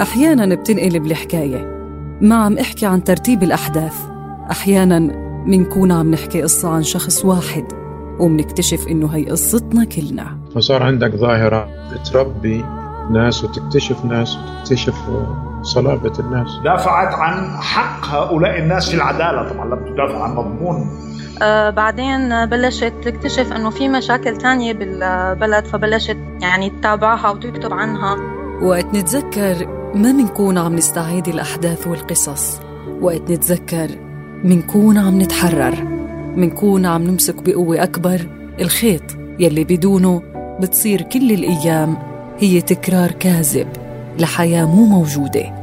أحيانا بتنقلب الحكاية. ما عم أحكي عن ترتيب الأحداث. أحيانا منكون عم نحكي قصة عن شخص واحد ومنكتشف إنه هي قصتنا كلنا. فصار عندك ظاهرة تربي ناس وتكتشف ناس وتكتشف صلابة الناس. دافعت عن حق هؤلاء الناس في العدالة. طبعا لم تدافع عن مضمون. آه بعدين بلشت تكتشف إنه في مشاكل تانية بالبلد فبلشت يعني تتابعها وتكتب عنها. وقت نتذكر ما منكون عم نستعيد الأحداث والقصص. وقت نتذكر منكون عم نتحرر. منكون عم نمسك بقوة أكبر. الخيط يلي بدونه بتصير كل الأيام هي تكرار كاذب لحياة مو موجودة.